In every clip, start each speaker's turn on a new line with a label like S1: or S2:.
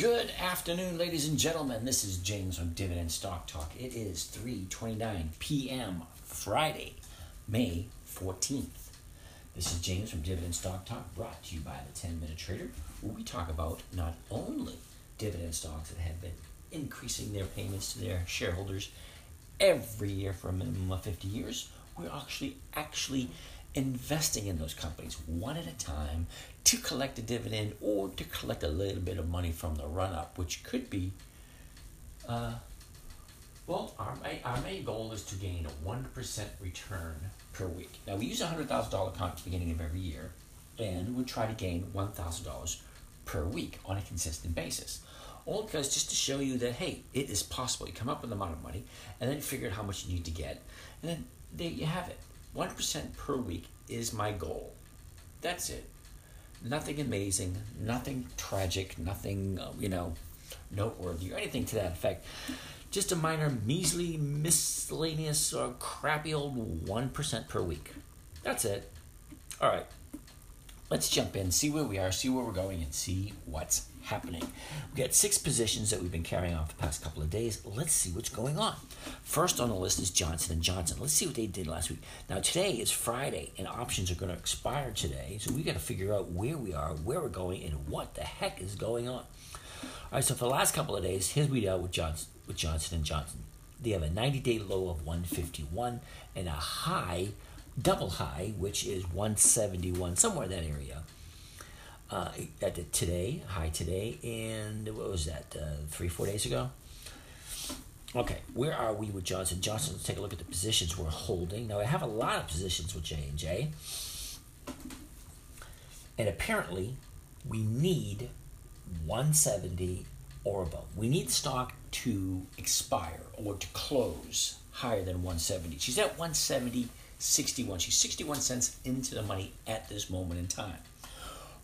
S1: Good afternoon, ladies and gentlemen. This is James from Dividend Stock Talk. It is 3:29 p.m. Friday, May 14th. This is James from Dividend Stock Talk, brought to you by the 10 Minute Trader, where we talk about not only dividend stocks that have been increasing their payments to their shareholders every year for a minimum of 50 years, we're actually actually investing in those companies one at a time to collect a dividend or to collect a little bit of money from the run up, which could be, uh, well, our, our main goal is to gain a 1% return per week. Now, we use a $100,000 account at the beginning of every year, and we try to gain $1,000 per week on a consistent basis. All because just to show you that, hey, it is possible. You come up with the amount of money, and then figure out how much you need to get, and then there you have it. 1% per week is my goal. That's it. Nothing amazing, nothing tragic, nothing, uh, you know, noteworthy or anything to that effect. Just a minor, measly, miscellaneous, or crappy old 1% per week. That's it. All right. Let's jump in, see where we are, see where we're going, and see what's happening. We've got six positions that we've been carrying on for the past couple of days. Let's see what's going on. First on the list is Johnson and Johnson. Let's see what they did last week. Now today is Friday, and options are going to expire today, so we got to figure out where we are, where we're going, and what the heck is going on. All right, so for the last couple of days, here's we dealt with Johnson with Johnson and Johnson. They have a 90-day low of 151 and a high, double high, which is 171, somewhere in that area uh, at the today, high today, and what was that, uh, three, four days ago? Okay, where are we with Johnson Johnson? Let's take a look at the positions we're holding. Now I have a lot of positions with J and J, and apparently we need 170 or above. We need stock to expire or to close higher than 170. She's at 170. 61. She's 61 cents into the money at this moment in time.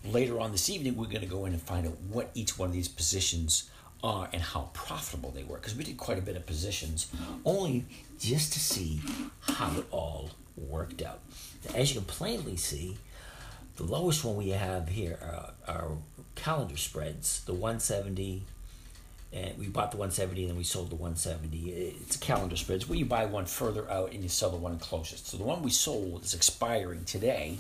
S1: Later on this evening, we're going to go in and find out what each one of these positions are and how profitable they were because we did quite a bit of positions only just to see how it all worked out. As you can plainly see, the lowest one we have here are, are calendar spreads, the 170 and we bought the 170 and then we sold the 170. It's a calendar spread. It's where you buy one further out and you sell the one closest. So the one we sold is expiring today,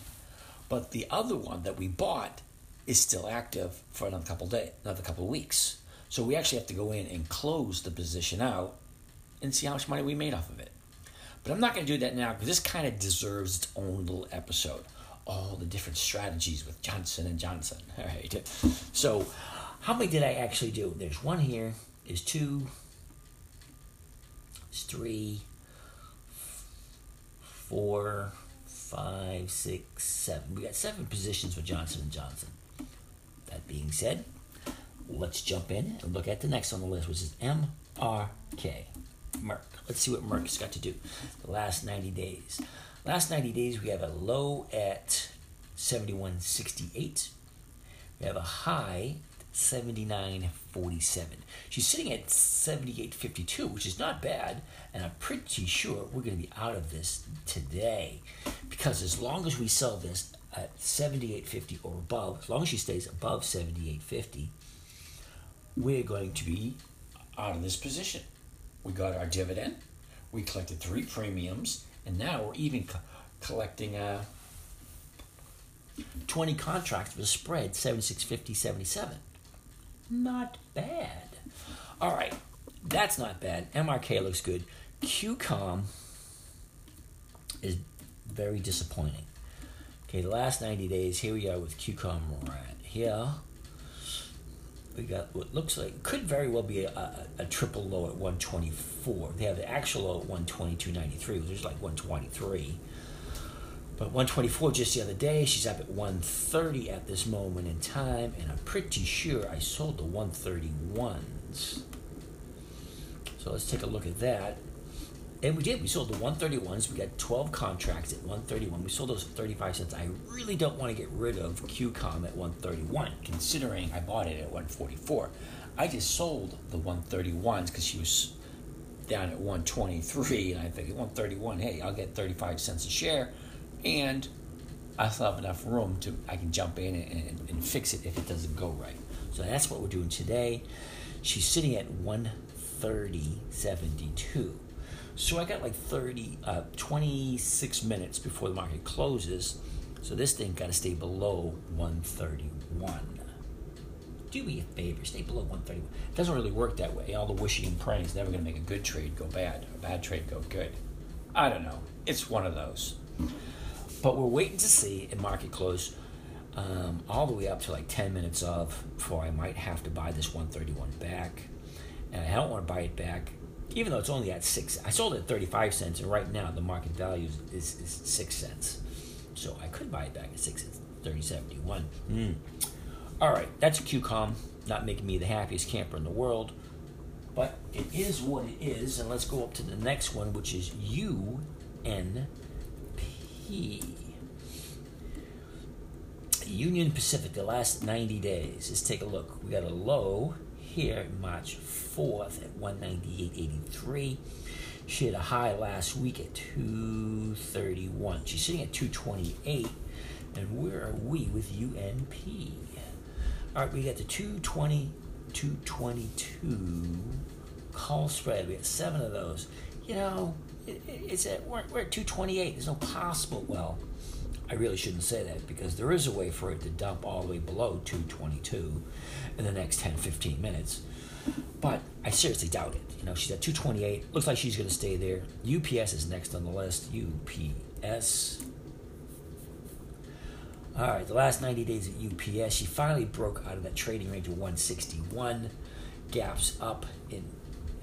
S1: but the other one that we bought is still active for another couple days, another couple of weeks. So we actually have to go in and close the position out and see how much money we made off of it. But I'm not going to do that now because this kind of deserves its own little episode. All the different strategies with Johnson and Johnson. All right. So, how many did I actually do? There's one here. There's two. There's three. Four five, six, seven. We got seven positions with Johnson and Johnson. That being said, let's jump in and look at the next on the list, which is MRK. Merck. Let's see what Merck's got to do. The last 90 days. Last 90 days, we have a low at 71.68. We have a high 79.47. She's sitting at 78.52, which is not bad, and I'm pretty sure we're going to be out of this today because as long as we sell this at 78.50 or above, as long as she stays above 78.50, we're going to be out of this position. We got our dividend, we collected three premiums, and now we're even co- collecting uh, 20 contracts with a spread 76.50, 77 not bad. All right, that's not bad. MRK looks good. QCOM is very disappointing. Okay, the last 90 days, here we are with QCOM right here. We got what looks like could very well be a, a, a triple low at 124. They have the actual low at 122.93, which is like 123. But 124 just the other day, she's up at 130 at this moment in time, and I'm pretty sure I sold the 131s. So let's take a look at that. And we did. We sold the 131s. We got 12 contracts at 131. We sold those at 35 cents. I really don't want to get rid of QCOM at 131, considering I bought it at 144. I just sold the 131s because she was down at 123, and I figured 131. Hey, I'll get 35 cents a share, and I still have enough room to I can jump in and, and, and fix it if it doesn't go right. So that's what we're doing today. She's sitting at 130.72. So I got like 30, uh, 26 minutes before the market closes. So this thing got to stay below 131. Do me a favor, stay below 131. It doesn't really work that way. All the wishing and praying is never going to make a good trade go bad, a bad trade go good. I don't know. It's one of those. But we're waiting to see in market close um, all the way up to like 10 minutes of before I might have to buy this 131 back. And I don't want to buy it back even though it's only at six. I sold it at 35 cents, and right now the market value is, is, is six cents. So I could buy it back at six cents, 3071. Mm. All right, that's a QCOM. Not making me the happiest camper in the world, but it is what it is. And let's go up to the next one, which is UNP. Union Pacific, the last 90 days. Let's take a look. We got a low here March 4th at 198.83. She had a high last week at 231. She's sitting at 228. And where are we with UNP? All right, we got the 220, 222 call spread. We got seven of those. You know, it, it's at we're, we're at 228. There's no possible. Well, I really shouldn't say that because there is a way for it to dump all the way below 222 in the next 10, 15 minutes. But I seriously doubt it. You know, she's at 228. Looks like she's going to stay there. UPS is next on the list. UPS. All right, the last 90 days at UPS, she finally broke out of that trading range of 161. Gaps up in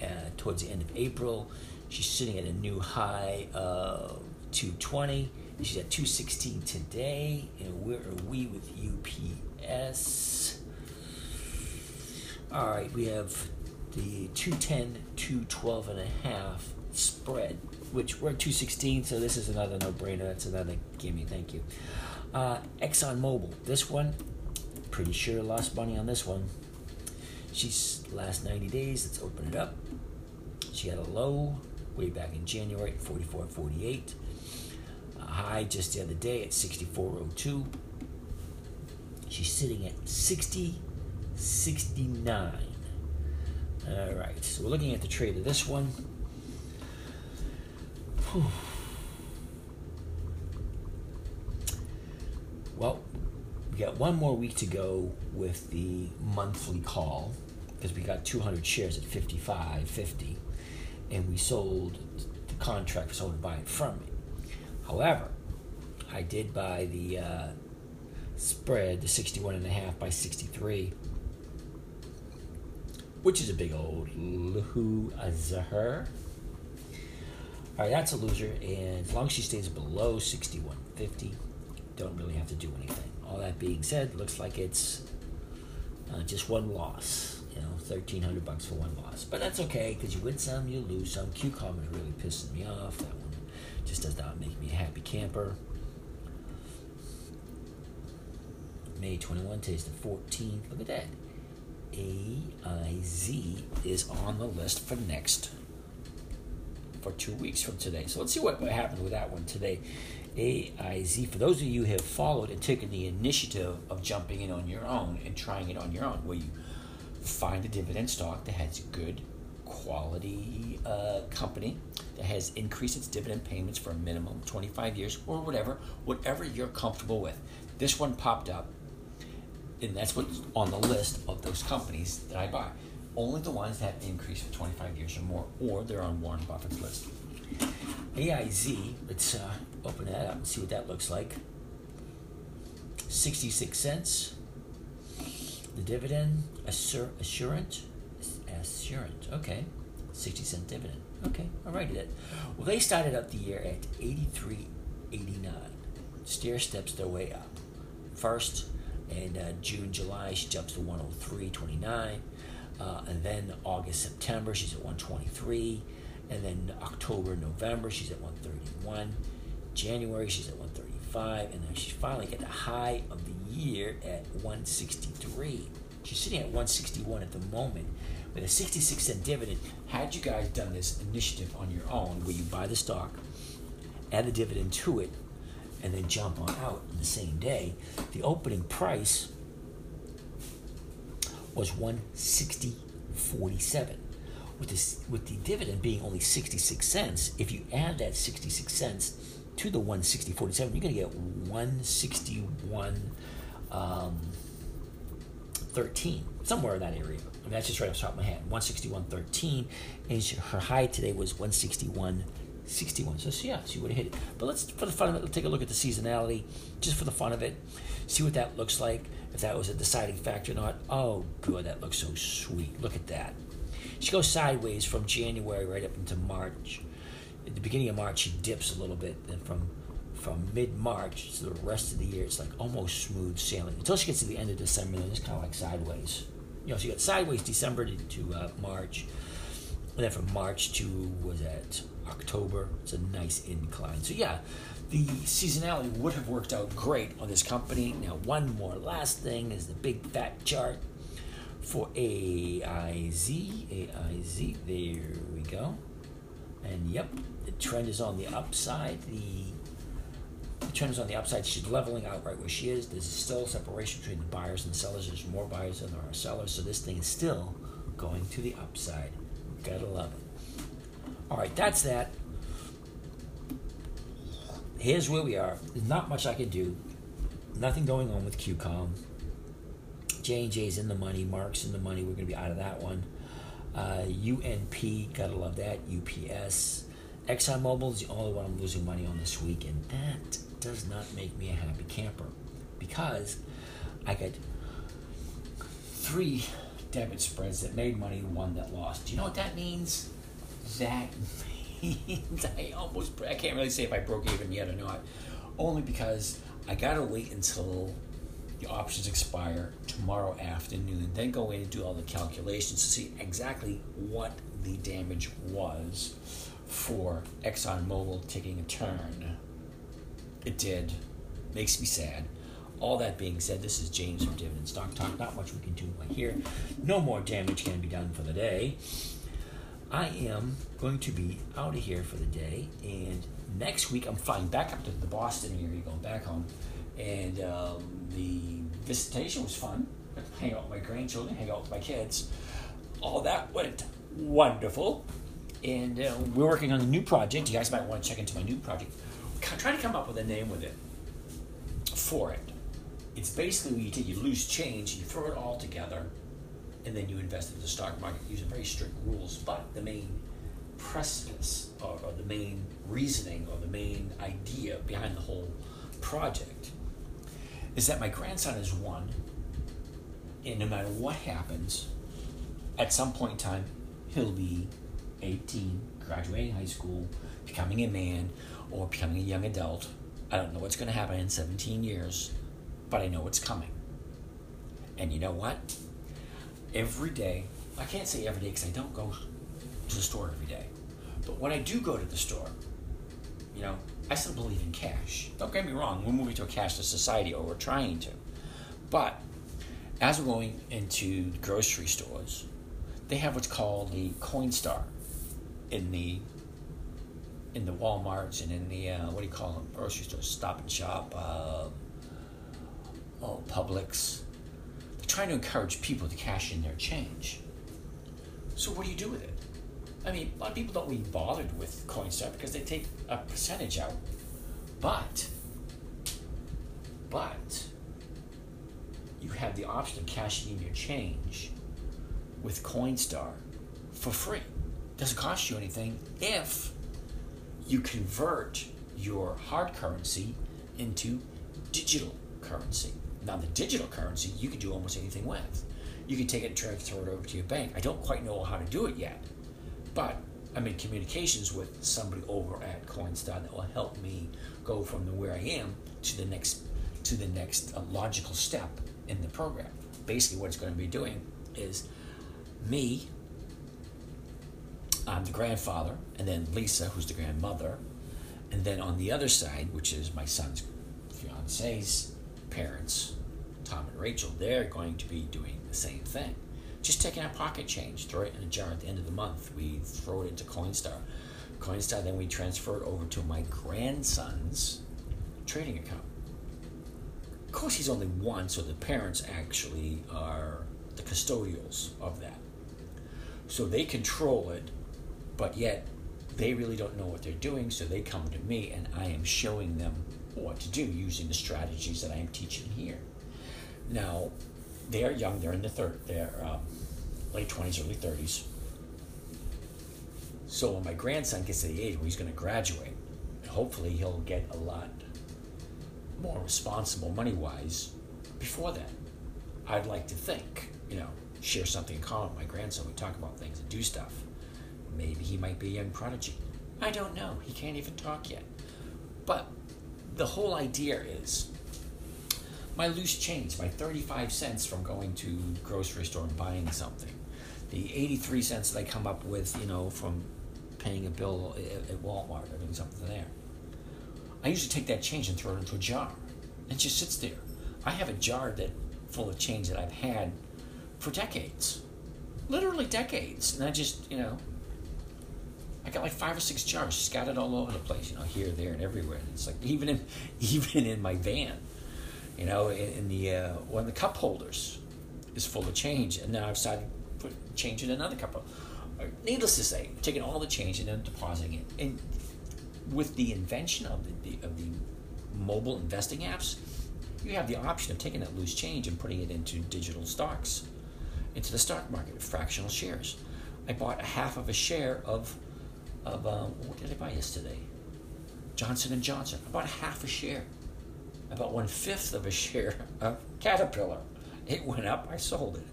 S1: uh, towards the end of April. She's sitting at a new high of 220. She's at 216 today. And where are we with UPS? All right, we have the 210, 212 and a half spread, which we're at 216, so this is another no brainer. That's another gimme, thank you. Uh, Exxon Mobil, this one, pretty sure lost money on this one. She's last 90 days, let's open it up. She had a low way back in January at 44.48 high just the other day at 64.02. She's sitting at 60, 69. All right, so we're looking at the trade of this one. Whew. Well, we got one more week to go with the monthly call because we got 200 shares at 55.50 and we sold the contract for someone to buy it from me. However, I did buy the uh, spread, the 61 and a half by 63, which is a big old loser. All right, that's a loser, and as long as she stays below 61.50, don't really have to do anything. All that being said, looks like it's uh, just one loss. You know, thirteen hundred bucks for one loss, but that's okay because you win some, you lose some. Is really pissing me off. That just does not make me a happy camper. May 21, today's the 14th. Look at that. AIZ is on the list for next, for two weeks from today. So let's see what, what happened with that one today. AIZ, for those of you who have followed and taken the initiative of jumping in on your own and trying it on your own, where you find a dividend stock that has good quality uh, company that has increased its dividend payments for a minimum 25 years or whatever, whatever you're comfortable with. This one popped up, and that's what's on the list of those companies that I buy. Only the ones that increase for 25 years or more, or they're on Warren Buffett's list. AIZ, let's uh, open that up and see what that looks like. 66 cents. The dividend, assur- assurant, assurant, okay. 60 cent dividend. Okay, all righty then. Well, they started out the year at 83.89. stair steps their way up. First, in uh, June, July, she jumps to 103.29. Uh, and then August, September, she's at 123. And then October, November, she's at 131. January, she's at 135. And then she's finally at the high of the year at 163. She's sitting at 161 at the moment with a 66 cent dividend. Had you guys done this initiative on your own, where you buy the stock, add the dividend to it, and then jump on out in the same day, the opening price was 160.47. With this, with the dividend being only 66 cents, if you add that 66 cents to the 160.47, you're going to get 161. Um, 13, somewhere in that area. I mean, that's just right off the top of my head. 161.13, and her high today was 161.61. So, so yeah, she would have hit it. But let's, for the fun of it, let's take a look at the seasonality, just for the fun of it. See what that looks like. If that was a deciding factor or not. Oh, good, that looks so sweet. Look at that. She goes sideways from January right up into March. At the beginning of March, she dips a little bit, then from from mid March to the rest of the year, it's like almost smooth sailing until she gets to the end of December. Then it's kind of like sideways. You know, so got sideways December to, to uh, March, and then from March to was that October. It's a nice incline. So yeah, the seasonality would have worked out great on this company. Now, one more last thing is the big fat chart for AIZ. AIZ. There we go. And yep, the trend is on the upside. The the trend is on the upside. She's leveling out right where she is. There's still separation between the buyers and sellers. There's more buyers than there are sellers. So this thing is still going to the upside. Gotta love it. All right, that's that. Here's where we are. There's not much I can do. Nothing going on with QCOM. J&J's in the money. Merck's in the money. We're going to be out of that one. Uh, UNP, gotta love that. UPS. ExxonMobil is the only one I'm losing money on this week, and that does not make me a happy camper because I got three debit spreads that made money, one that lost. Do you know what that means? That means I almost, I can't really say if I broke even yet or not, only because I gotta wait until the options expire tomorrow afternoon, then go in and do all the calculations to see exactly what the damage was for ExxonMobil taking a turn. It did. Makes me sad. All that being said, this is James from Dividend Stock Talk. Not much we can do right here. No more damage can be done for the day. I am going to be out of here for the day, and next week I'm flying back up to the Boston area, going back home, and um, the visitation was fun. Hang out with my grandchildren, hang out with my kids. All that went wonderful, and uh, we're working on a new project. You guys might want to check into my new project. Try to come up with a name with it for it. It's basically you take you lose change, you throw it all together, and then you invest in the stock market using very strict rules. But the main precipice or, or the main reasoning or the main idea behind the whole project is that my grandson is one, and no matter what happens, at some point in time, he'll be 18, graduating high school, becoming a man, or becoming a young adult. I don't know what's going to happen in 17 years, but I know it's coming. And you know what? Every day, I can't say every day because I don't go to the store every day, but when I do go to the store, you know, I still believe in cash. Don't get me wrong, we're moving to a cashless society, or we're trying to. But as we're going into grocery stores, they have what's called the Coinstar in the in the WalMarts and in the uh, what do you call them grocery stores, Stop and Shop, uh, oh Publix. They're trying to encourage people to cash in their change. So what do you do with it? I mean, a lot of people don't really bothered with Coinstar because they take a percentage out. But, but, you have the option of cashing in your change with Coinstar for free. Doesn't cost you anything if you convert your hard currency into digital currency. Now, the digital currency you can do almost anything with. You can take it and transfer it over to your bank. I don't quite know how to do it yet, but I'm in communications with somebody over at Coinstar that will help me go from the where I am to the next to the next uh, logical step in the program. Basically, what it's going to be doing is me. I'm the grandfather, and then Lisa, who's the grandmother, and then on the other side, which is my son's fiance's parents, Tom and Rachel, they're going to be doing the same thing. Just taking our pocket change, throw it in a jar at the end of the month. We throw it into Coinstar. Coinstar, then we transfer it over to my grandson's trading account. Of course, he's only one, so the parents actually are the custodials of that. So they control it, but yet they really don't know what they're doing, so they come to me and I am showing them what to do using the strategies that I am teaching here. Now, they are young, they're in the third, they're um, late 20s, early 30s. So when my grandson gets to the age where he's going to graduate, hopefully he'll get a lot more responsible money wise before that. I'd like to think, you know, share something in common with my grandson. We talk about things and do stuff. Maybe he might be a young prodigy. I don't know. He can't even talk yet. But the whole idea is my loose change, my 35 cents from going to grocery store and buying something, the 83 cents that I come up with, you know, from paying a bill at, Walmart or doing something there. I usually take that change and throw it into a jar. It just sits there. I have a jar that full of change that I've had for decades, literally decades, and I just, you know, I got like five or six jars scattered all over the place, you know, here, there, and everywhere. And it's like even in even in my van, you know, in, in the uh, one of the cup holders is full of change, and now I've started put change in another cup. Uh, needless to say, taking all the change and then depositing it. And with the invention of the, the of the mobile investing apps, you have the option of taking that loose change and putting it into digital stocks, into the stock market, fractional shares. I bought a half of a share of of um, what did I buy yesterday? Johnson and Johnson. I bought half a share. I bought one fifth of a share of Caterpillar. It went up. I sold it.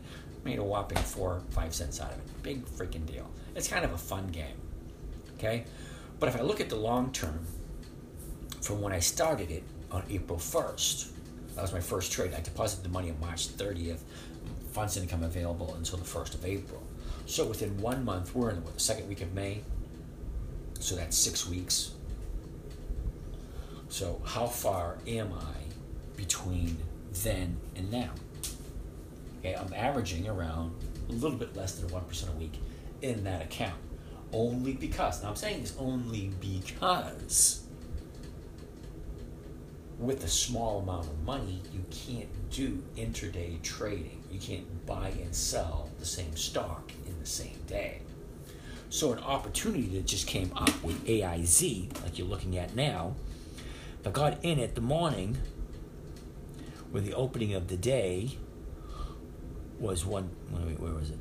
S1: Made a whopping four five cents out of it. Big freaking deal. It's kind of a fun game. Okay, but if I look at the long term, from when I started it on April first, that was my first trade. I deposited the money on March 30th. Funds didn't come available until the 1st of April. So within one month, we're in the second week of May. So that's six weeks. So how far am I between then and now? Okay, I'm averaging around a little bit less than 1% a week in that account. Only because, now I'm saying this only because with a small amount of money, you can't do intraday trading. You can't buy and sell the same stock in the same day. So, an opportunity that just came up with AIZ, like you're looking at now, I got in at the morning where the opening of the day was one, where was it?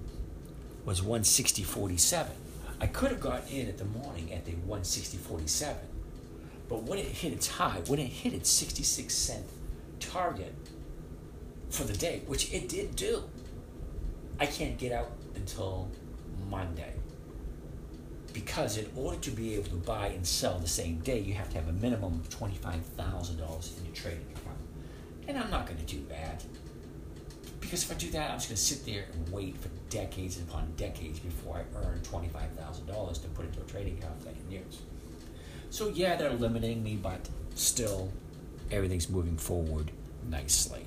S1: Was 160.47. I could have got in at the morning at the 160.47 but when it hit its high, when it hit its 66 cent target for the day, which it did do, I can't get out until Monday. Because in order to be able to buy and sell the same day, you have to have a minimum of $25,000 in your trading account. And I'm not going to do that. Because if I do that, I'm just going to sit there and wait for decades upon decades before I earn $25,000 to put into a trading account that I can use. So yeah, they're limiting me, but still, everything's moving forward nicely.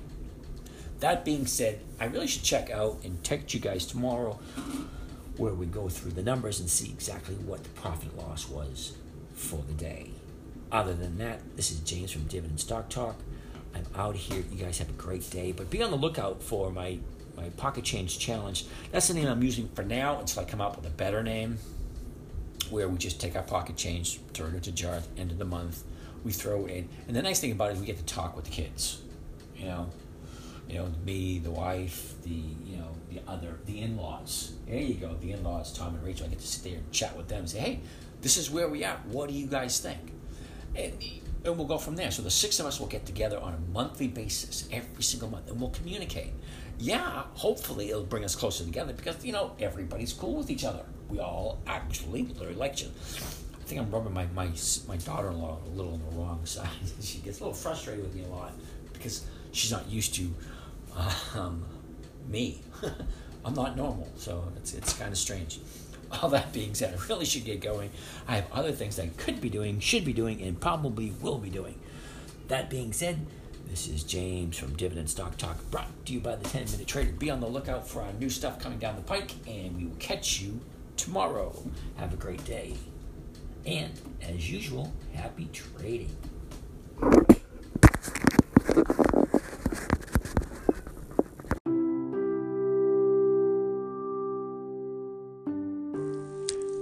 S1: That being said, I really should check out and text you guys tomorrow where we go through the numbers and see exactly what the profit loss was for the day. Other than that, this is James from Dividend Stock Talk. I'm out here. You guys have a great day, but be on the lookout for my my pocket change challenge. That's the name I'm using for now until I come up with a better name where we just take our pocket change, turn it into jar at the end of the month, we throw it in. And the nice thing about it is we get to talk with the kids. You know, you know, me, the wife, the you know, the other, the in-laws. There you go, the in-laws, Tom and Rachel. I get to sit there and chat with them and say, hey, this is where we are. What do you guys think? And, and we'll go from there. So the six of us will get together on a monthly basis, every single month, and we'll communicate. Yeah, hopefully it'll bring us closer together because you know everybody's cool with each other we all actually literally like each other. I think I'm rubbing my, my, my daughter in law a little on the wrong side. she gets a little frustrated with me a lot because she's not used to um, me. I'm not normal, so it's, it's kind of strange. All that being said, I really should get going. I have other things I could be doing, should be doing, and probably will be doing. That being said, this is James from Dividend Stock Talk, brought to you by the 10 Minute Trader. Be on the lookout for our new stuff coming down the pike, and we will catch you tomorrow. Have a great day. And, as usual, happy trading.